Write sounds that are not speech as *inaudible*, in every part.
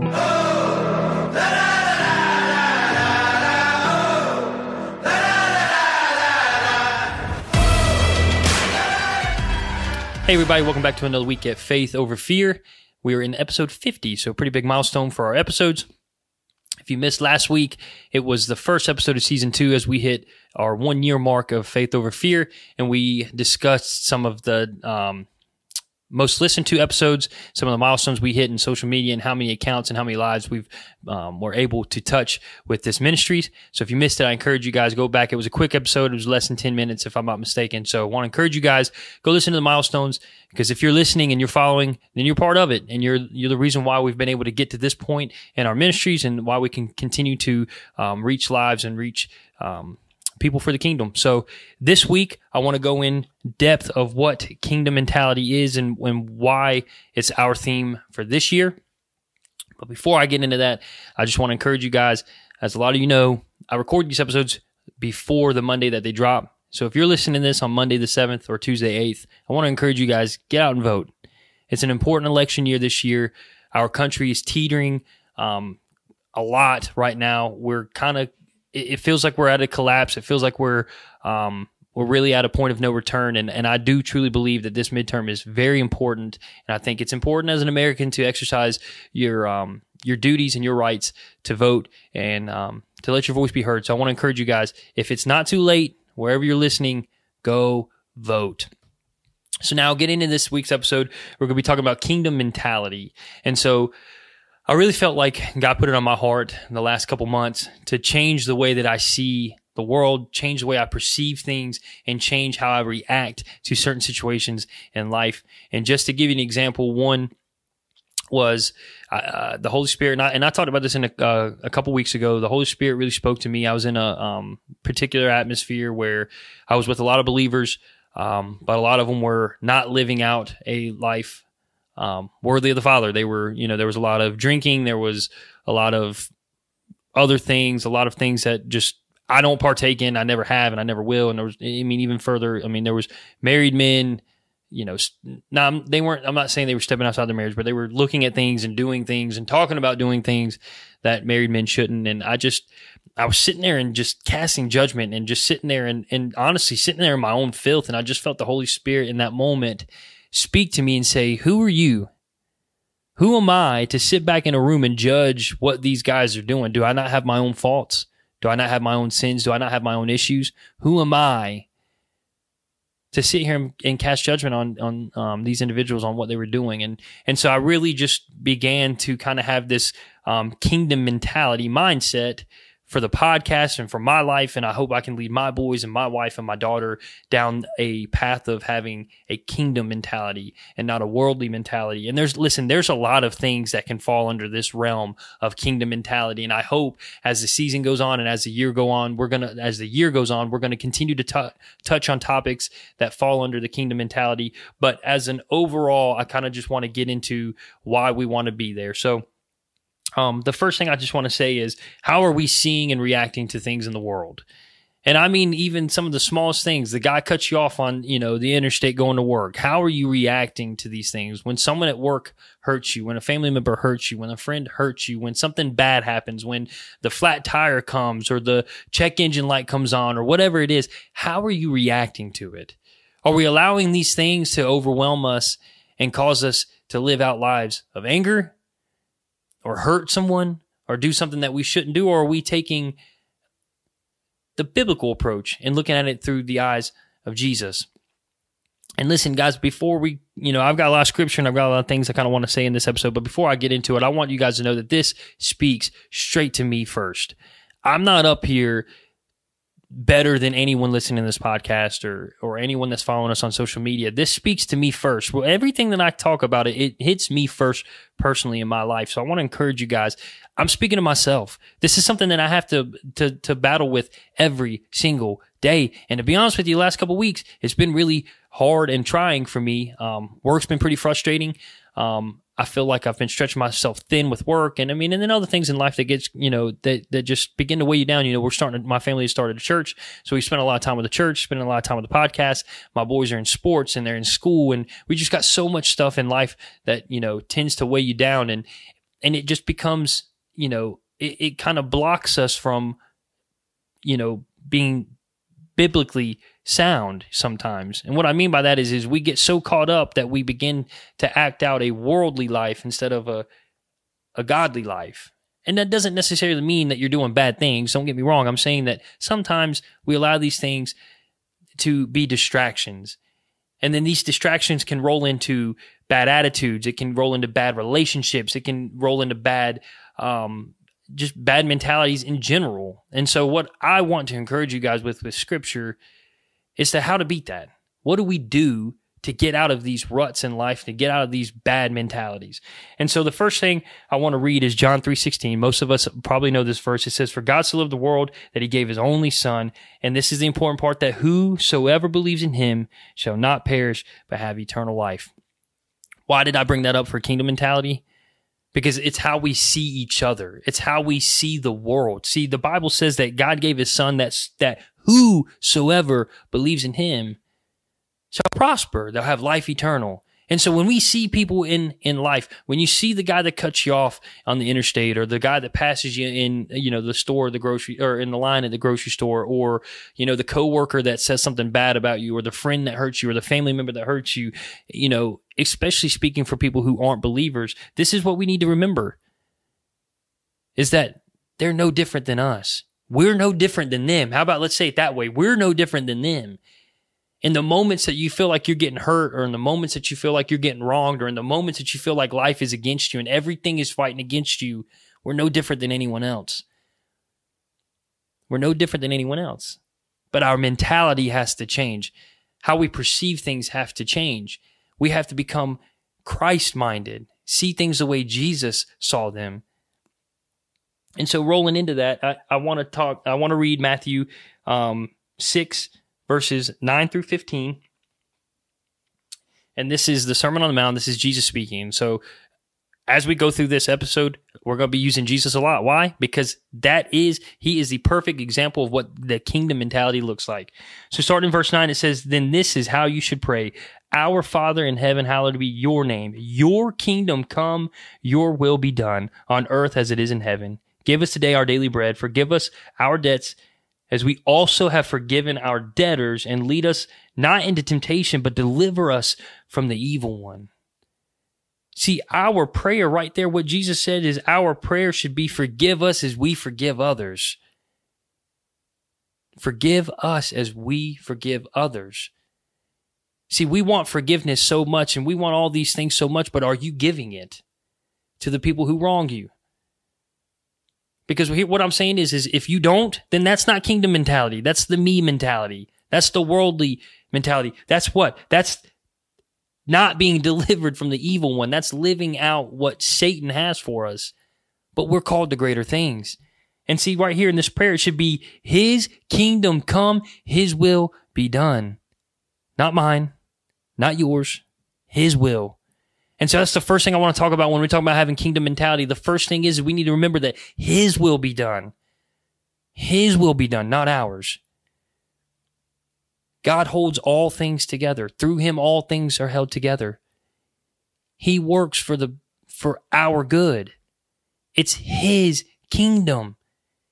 Hey, everybody, welcome back to another week at Faith Over Fear. We are in episode 50, so pretty big milestone for our episodes. If you missed last week, it was the first episode of season two as we hit our one year mark of Faith Over Fear, and we discussed some of the um, most listened to episodes, some of the milestones we hit in social media, and how many accounts and how many lives we've um, were able to touch with this ministry. So if you missed it, I encourage you guys go back. It was a quick episode; it was less than ten minutes, if I'm not mistaken. So I want to encourage you guys go listen to the milestones because if you're listening and you're following, then you're part of it, and you're you're the reason why we've been able to get to this point in our ministries and why we can continue to um, reach lives and reach. Um, people for the kingdom. So this week, I want to go in depth of what kingdom mentality is and, and why it's our theme for this year. But before I get into that, I just want to encourage you guys. As a lot of you know, I record these episodes before the Monday that they drop. So if you're listening to this on Monday the 7th or Tuesday 8th, I want to encourage you guys get out and vote. It's an important election year this year. Our country is teetering um, a lot right now. We're kind of it, feels like we're at a collapse. It feels like we're um, we're really at a point of no return. And, and I do truly believe that this midterm is very important. And I think it's important as an American to exercise your um, your duties and your rights to vote and um, to let your voice be heard. So I want to encourage you guys, if it's not too late, wherever you're listening, go vote. So now getting into this week's episode, we're going to be talking about kingdom mentality. And so I really felt like God put it on my heart in the last couple months to change the way that I see the world, change the way I perceive things, and change how I react to certain situations in life. And just to give you an example, one was uh, the Holy Spirit, and I, and I, talked about this in a, uh, a couple weeks ago. The Holy Spirit really spoke to me. I was in a um, particular atmosphere where I was with a lot of believers, um, but a lot of them were not living out a life um, worthy of the Father. They were, you know, there was a lot of drinking, there was a lot of other things, a lot of things that just I don't partake in. I never have, and I never will. And there was, I mean, even further, I mean, there was married men. You know, now they weren't. I'm not saying they were stepping outside their marriage, but they were looking at things and doing things and talking about doing things that married men shouldn't. And I just, I was sitting there and just casting judgment and just sitting there and, and honestly sitting there in my own filth. And I just felt the Holy Spirit in that moment speak to me and say, Who are you? Who am I to sit back in a room and judge what these guys are doing? Do I not have my own faults? Do I not have my own sins? Do I not have my own issues? Who am I to sit here and, cast judgment on on um, these individuals on what they were doing? And and so I really just began to kind of have this um, kingdom mentality mindset for the podcast and for my life. And I hope I can lead my boys and my wife and my daughter down a path of having a kingdom mentality and not a worldly mentality. And there's, listen, there's a lot of things that can fall under this realm of kingdom mentality. And I hope as the season goes on and as the year go on, we're going to, as the year goes on, we're going to continue to t- touch on topics that fall under the kingdom mentality. But as an overall, I kind of just want to get into why we want to be there. So, um, the first thing I just want to say is how are we seeing and reacting to things in the world? And I mean, even some of the smallest things. The guy cuts you off on, you know, the interstate going to work. How are you reacting to these things? When someone at work hurts you, when a family member hurts you, when a friend hurts you, when something bad happens, when the flat tire comes or the check engine light comes on or whatever it is, how are you reacting to it? Are we allowing these things to overwhelm us and cause us to live out lives of anger, or hurt someone or do something that we shouldn't do? Or are we taking the biblical approach and looking at it through the eyes of Jesus? And listen, guys, before we, you know, I've got a lot of scripture and I've got a lot of things I kind of want to say in this episode, but before I get into it, I want you guys to know that this speaks straight to me first. I'm not up here better than anyone listening to this podcast or or anyone that's following us on social media. This speaks to me first. Well, everything that I talk about it, it hits me first personally in my life. So I want to encourage you guys. I'm speaking to myself. This is something that I have to to to battle with every single day. And to be honest with you, last couple weeks it's been really hard and trying for me. Um, work's been pretty frustrating. Um, I feel like I've been stretching myself thin with work, and I mean, and then other things in life that gets you know that that just begin to weigh you down. You know, we're starting. My family started a church, so we spend a lot of time with the church, spending a lot of time with the podcast. My boys are in sports and they're in school, and we just got so much stuff in life that you know tends to weigh you down. And and it just becomes, you know, it, it kind of blocks us from, you know, being biblically sound sometimes. And what I mean by that is, is we get so caught up that we begin to act out a worldly life instead of a, a godly life. And that doesn't necessarily mean that you're doing bad things. Don't get me wrong. I'm saying that sometimes we allow these things to be distractions. And then these distractions can roll into bad attitudes. It can roll into bad relationships. It can roll into bad, um, just bad mentalities in general. And so, what I want to encourage you guys with with scripture is to how to beat that. What do we do to get out of these ruts in life, to get out of these bad mentalities. And so the first thing I want to read is John 3:16. Most of us probably know this verse. It says, "For God so loved the world that he gave his only son." And this is the important part that whosoever believes in him shall not perish but have eternal life. Why did I bring that up for kingdom mentality? Because it's how we see each other. It's how we see the world. See, the Bible says that God gave his son that that whosoever believes in him shall prosper. They'll have life eternal. And so when we see people in, in life, when you see the guy that cuts you off on the interstate or the guy that passes you in, you know, the store, the grocery, or in the line at the grocery store, or, you know, the coworker that says something bad about you, or the friend that hurts you, or the family member that hurts you, you know, especially speaking for people who aren't believers, this is what we need to remember is that they're no different than us. We're no different than them. How about let's say it that way? We're no different than them in the moments that you feel like you're getting hurt or in the moments that you feel like you're getting wronged or in the moments that you feel like life is against you and everything is fighting against you, we're no different than anyone else. We're no different than anyone else. But our mentality has to change. How we perceive things have to change. We have to become Christ minded, see things the way Jesus saw them. And so rolling into that, I, I want to talk, I want to read Matthew um, 6, verses 9 through 15. And this is the Sermon on the Mount. This is Jesus speaking. So as we go through this episode, we're going to be using Jesus a lot. Why? Because that is, he is the perfect example of what the kingdom mentality looks like. So starting in verse 9, it says, Then this is how you should pray. Our Father in heaven, hallowed be your name. Your kingdom come, your will be done on earth as it is in heaven. Give us today our daily bread. Forgive us our debts as we also have forgiven our debtors, and lead us not into temptation, but deliver us from the evil one. See, our prayer right there, what Jesus said is our prayer should be forgive us as we forgive others. Forgive us as we forgive others. See, we want forgiveness so much and we want all these things so much, but are you giving it to the people who wrong you? Because what I'm saying is, is if you don't, then that's not kingdom mentality. That's the me mentality. That's the worldly mentality. That's what? That's not being *laughs* delivered from the evil one. That's living out what Satan has for us. But we're called to greater things. And see, right here in this prayer, it should be His kingdom come, His will be done. Not mine, not yours, His will. And so that's the first thing I want to talk about when we talk about having kingdom mentality. The first thing is we need to remember that His will be done. His will be done, not ours. God holds all things together. Through Him, all things are held together. He works for the, for our good. It's His kingdom.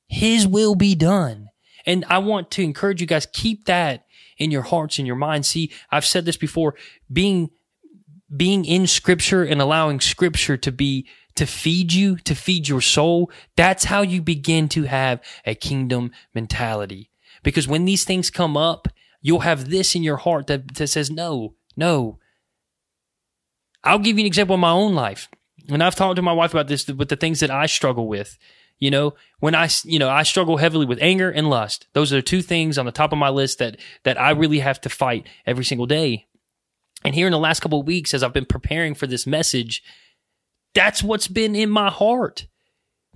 His will be done. And I want to encourage you guys, keep that in your hearts and your minds. See, I've said this before, being being in scripture and allowing scripture to be to feed you, to feed your soul, that's how you begin to have a kingdom mentality. Because when these things come up, you'll have this in your heart that, that says, no, no. I'll give you an example of my own life. And I've talked to my wife about this with the things that I struggle with. You know, when I, you know, I struggle heavily with anger and lust. Those are two things on the top of my list that, that I really have to fight every single day. And here in the last couple of weeks, as I've been preparing for this message, that's what's been in my heart.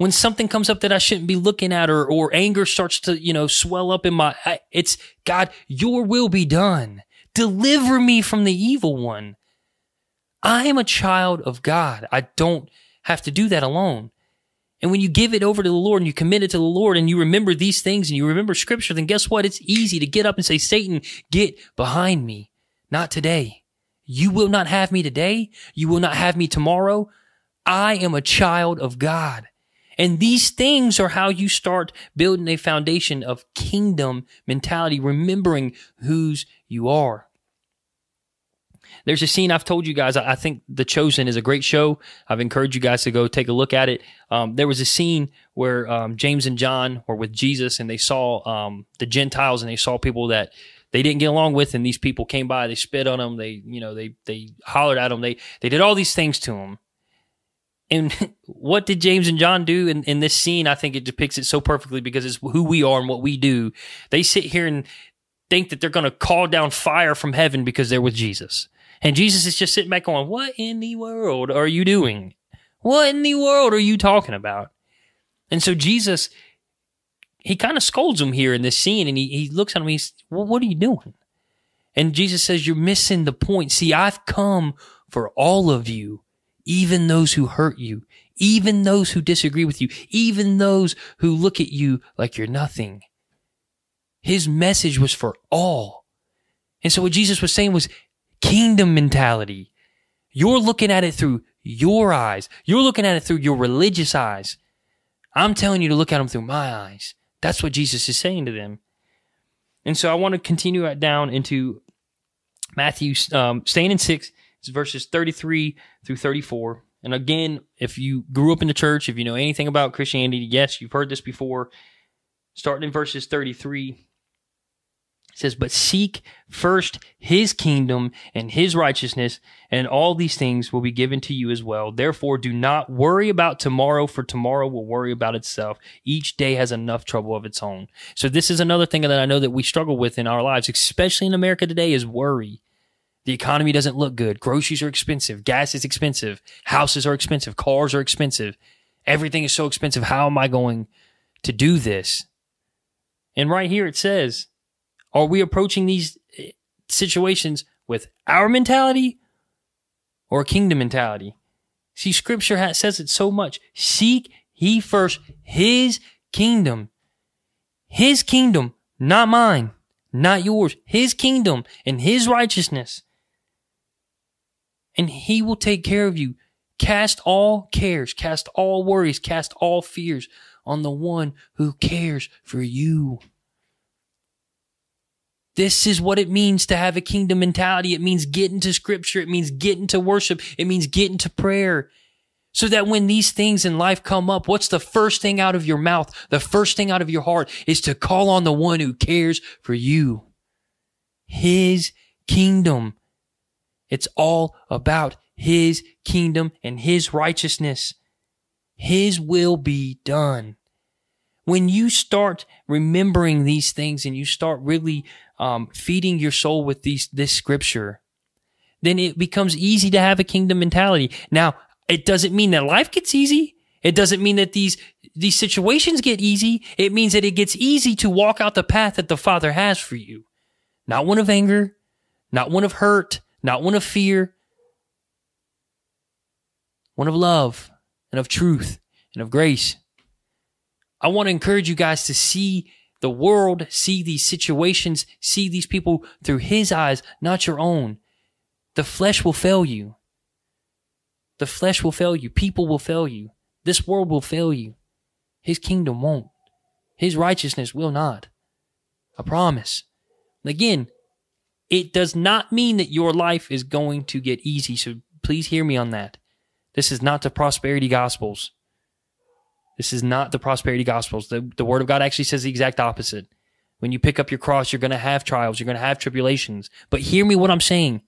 When something comes up that I shouldn't be looking at or, or anger starts to, you know, swell up in my, it's God, your will be done. Deliver me from the evil one. I am a child of God. I don't have to do that alone. And when you give it over to the Lord and you commit it to the Lord and you remember these things and you remember scripture, then guess what? It's easy to get up and say, Satan, get behind me. Not today. You will not have me today. You will not have me tomorrow. I am a child of God. And these things are how you start building a foundation of kingdom mentality, remembering whose you are. There's a scene I've told you guys. I think The Chosen is a great show. I've encouraged you guys to go take a look at it. Um, there was a scene where um, James and John were with Jesus and they saw um, the Gentiles and they saw people that they didn't get along with, and these people came by. They spit on them. They, you know, they they hollered at them. They they did all these things to them. And *laughs* what did James and John do in, in this scene? I think it depicts it so perfectly because it's who we are and what we do. They sit here and think that they're going to call down fire from heaven because they're with Jesus. And Jesus is just sitting back going, What in the world are you doing? What in the world are you talking about? And so Jesus, he kind of scolds him here in this scene and he, he looks at him, he's, well, what are you doing? And Jesus says, You're missing the point. See, I've come for all of you, even those who hurt you, even those who disagree with you, even those who look at you like you're nothing. His message was for all. And so what Jesus was saying was, kingdom mentality. You're looking at it through your eyes. You're looking at it through your religious eyes. I'm telling you to look at them through my eyes. That's what Jesus is saying to them. And so I want to continue down into Matthew, um, staying in six, verses 33 through 34. And again, if you grew up in the church, if you know anything about Christianity, yes, you've heard this before. Starting in verses 33, says, But seek first his kingdom and his righteousness, and all these things will be given to you as well. Therefore, do not worry about tomorrow, for tomorrow will worry about itself. Each day has enough trouble of its own. So, this is another thing that I know that we struggle with in our lives, especially in America today, is worry. The economy doesn't look good. Groceries are expensive. Gas is expensive. Houses are expensive. Cars are expensive. Everything is so expensive. How am I going to do this? And right here it says, are we approaching these eh, situations with our mentality or kingdom mentality? See, scripture has, says it so much. Seek ye first his kingdom. His kingdom, not mine, not yours. His kingdom and his righteousness. And he will take care of you. Cast all cares, cast all worries, cast all fears on the one who cares for you. This is what it means to have a kingdom mentality. It means getting to scripture. It means getting to worship. It means getting to prayer. So that when these things in life come up, what's the first thing out of your mouth? The first thing out of your heart is to call on the one who cares for you. His kingdom. It's all about his kingdom and his righteousness. His will be done. When you start remembering these things and you start really um, feeding your soul with these this scripture, then it becomes easy to have a kingdom mentality. Now, it doesn't mean that life gets easy. It doesn't mean that these these situations get easy. It means that it gets easy to walk out the path that the Father has for you. Not one of anger, not one of hurt, not one of fear, one of love and of truth and of grace. I want to encourage you guys to see the world, see these situations, see these people through his eyes, not your own. The flesh will fail you. The flesh will fail you. People will fail you. This world will fail you. His kingdom won't. His righteousness will not. I promise. Again, it does not mean that your life is going to get easy. So please hear me on that. This is not the prosperity gospels. This is not the prosperity gospels. The, the word of God actually says the exact opposite. When you pick up your cross, you're going to have trials, you're going to have tribulations. But hear me what I'm saying.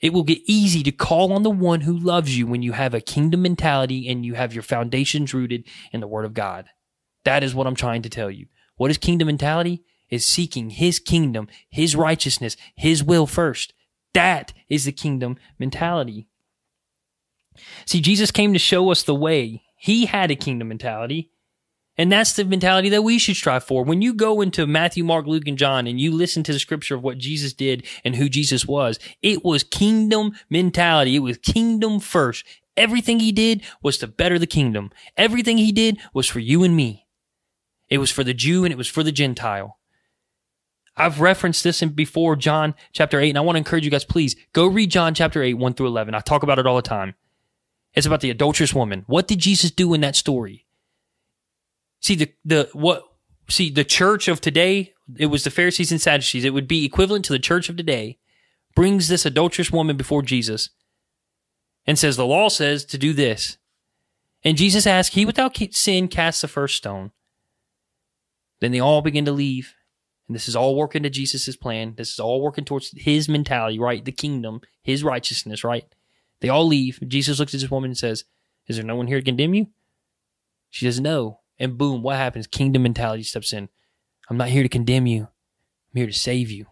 It will get easy to call on the one who loves you when you have a kingdom mentality and you have your foundations rooted in the word of God. That is what I'm trying to tell you. What is kingdom mentality? Is seeking his kingdom, his righteousness, his will first. That is the kingdom mentality. See, Jesus came to show us the way. He had a kingdom mentality. And that's the mentality that we should strive for. When you go into Matthew, Mark, Luke, and John and you listen to the scripture of what Jesus did and who Jesus was, it was kingdom mentality. It was kingdom first. Everything he did was to better the kingdom. Everything he did was for you and me. It was for the Jew and it was for the Gentile. I've referenced this in before John chapter 8, and I want to encourage you guys, please go read John chapter 8, 1 through 11. I talk about it all the time. It's about the adulterous woman. What did Jesus do in that story? See the the what see the church of today, it was the Pharisees and Sadducees. It would be equivalent to the church of today. Brings this adulterous woman before Jesus and says the law says to do this. And Jesus asks, He without sin casts the first stone. Then they all begin to leave. And this is all working to Jesus' plan. This is all working towards his mentality, right? The kingdom, his righteousness, right? They all leave. Jesus looks at this woman and says, Is there no one here to condemn you? She says, No. And boom, what happens? Kingdom mentality steps in. I'm not here to condemn you. I'm here to save you.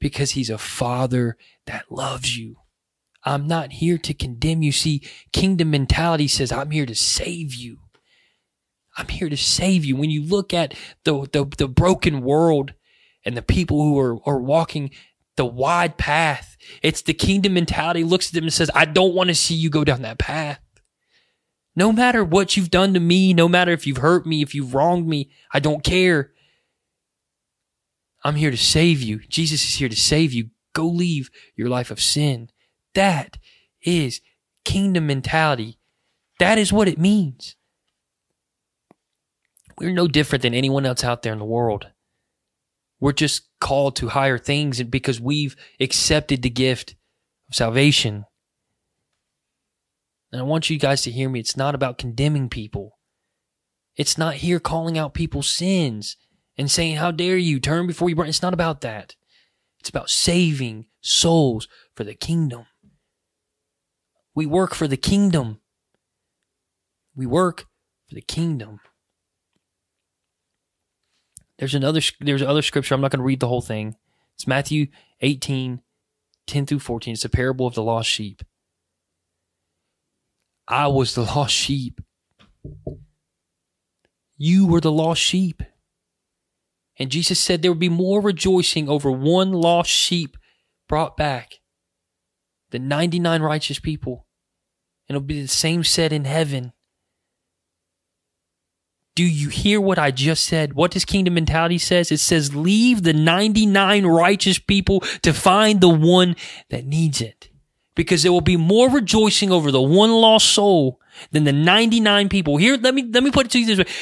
Because he's a father that loves you. I'm not here to condemn you. See, kingdom mentality says, I'm here to save you. I'm here to save you. When you look at the, the, the broken world and the people who are, are walking the wide path, it's the kingdom mentality looks at them and says, I don't want to see you go down that path. No matter what you've done to me, no matter if you've hurt me, if you've wronged me, I don't care. I'm here to save you. Jesus is here to save you. Go leave your life of sin. That is kingdom mentality. That is what it means. We're no different than anyone else out there in the world. We're just called to higher things because we've accepted the gift of salvation. And I want you guys to hear me. It's not about condemning people. It's not here calling out people's sins and saying, How dare you turn before you burn. It's not about that. It's about saving souls for the kingdom. We work for the kingdom. We work for the kingdom. There's another there's other scripture. I'm not going to read the whole thing. It's Matthew 18, 10 through 14. It's a parable of the lost sheep. I was the lost sheep. You were the lost sheep. And Jesus said there would be more rejoicing over one lost sheep brought back than 99 righteous people. And it'll be the same said in heaven. Do you hear what I just said? What does kingdom mentality says? It says leave the 99 righteous people to find the one that needs it. Because there will be more rejoicing over the one lost soul than the 99 people. Here, let me, let me put it to you this way.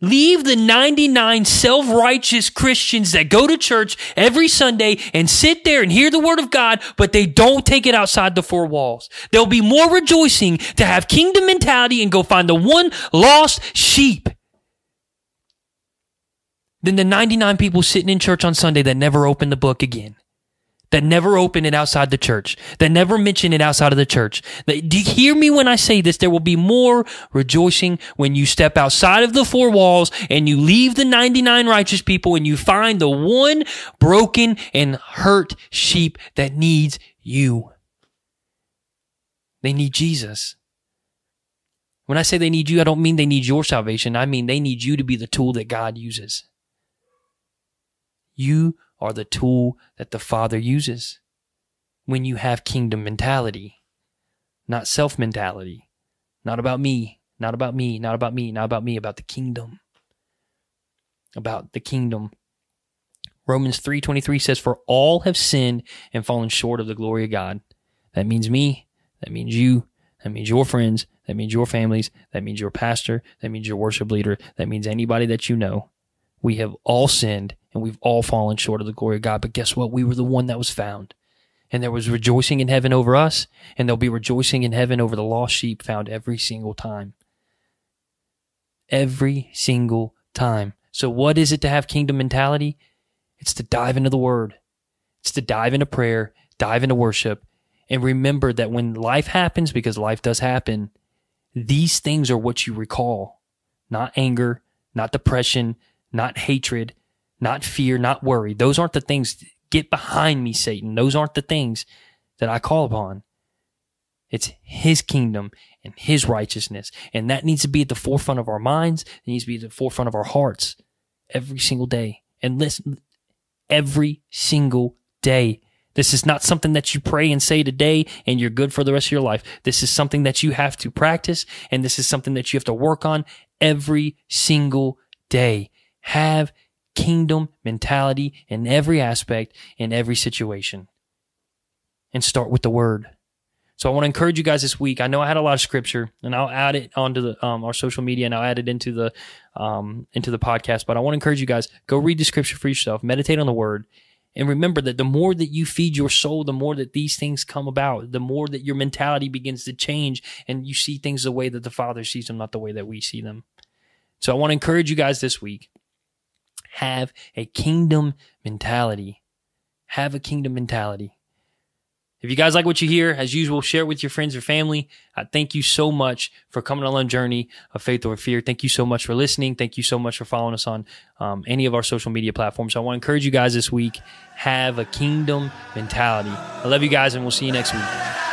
Leave the 99 self-righteous Christians that go to church every Sunday and sit there and hear the word of God, but they don't take it outside the four walls. There'll be more rejoicing to have kingdom mentality and go find the one lost sheep than the 99 people sitting in church on Sunday that never open the book again that never open it outside the church, that never mention it outside of the church. Do you hear me when I say this? There will be more rejoicing when you step outside of the four walls and you leave the 99 righteous people and you find the one broken and hurt sheep that needs you. They need Jesus. When I say they need you, I don't mean they need your salvation. I mean they need you to be the tool that God uses. You are the tool that the Father uses when you have kingdom mentality, not self mentality, not about me, not about me, not about me, not about me, about the kingdom. About the kingdom. Romans 3:23 says for all have sinned and fallen short of the glory of God. That means me, that means you, that means your friends, that means your families, that means your pastor, that means your worship leader, that means anybody that you know. We have all sinned and we've all fallen short of the glory of God. But guess what? We were the one that was found. And there was rejoicing in heaven over us, and there'll be rejoicing in heaven over the lost sheep found every single time. Every single time. So, what is it to have kingdom mentality? It's to dive into the word, it's to dive into prayer, dive into worship, and remember that when life happens, because life does happen, these things are what you recall not anger, not depression, not hatred, not fear, not worry. Those aren't the things. Get behind me, Satan. Those aren't the things that I call upon. It's his kingdom and his righteousness. And that needs to be at the forefront of our minds. It needs to be at the forefront of our hearts every single day. And listen, every single day. This is not something that you pray and say today and you're good for the rest of your life. This is something that you have to practice and this is something that you have to work on every single day. Have kingdom mentality in every aspect, in every situation. And start with the word. So I want to encourage you guys this week. I know I had a lot of scripture, and I'll add it onto the um, our social media, and I'll add it into the um, into the podcast. But I want to encourage you guys: go read the scripture for yourself, meditate on the word, and remember that the more that you feed your soul, the more that these things come about. The more that your mentality begins to change, and you see things the way that the Father sees them, not the way that we see them. So I want to encourage you guys this week: have a kingdom mentality. Have a kingdom mentality. If you guys like what you hear, as usual, share it with your friends or family. I thank you so much for coming on a journey of faith over fear. Thank you so much for listening. Thank you so much for following us on um, any of our social media platforms. So I want to encourage you guys this week have a kingdom mentality. I love you guys, and we'll see you next week.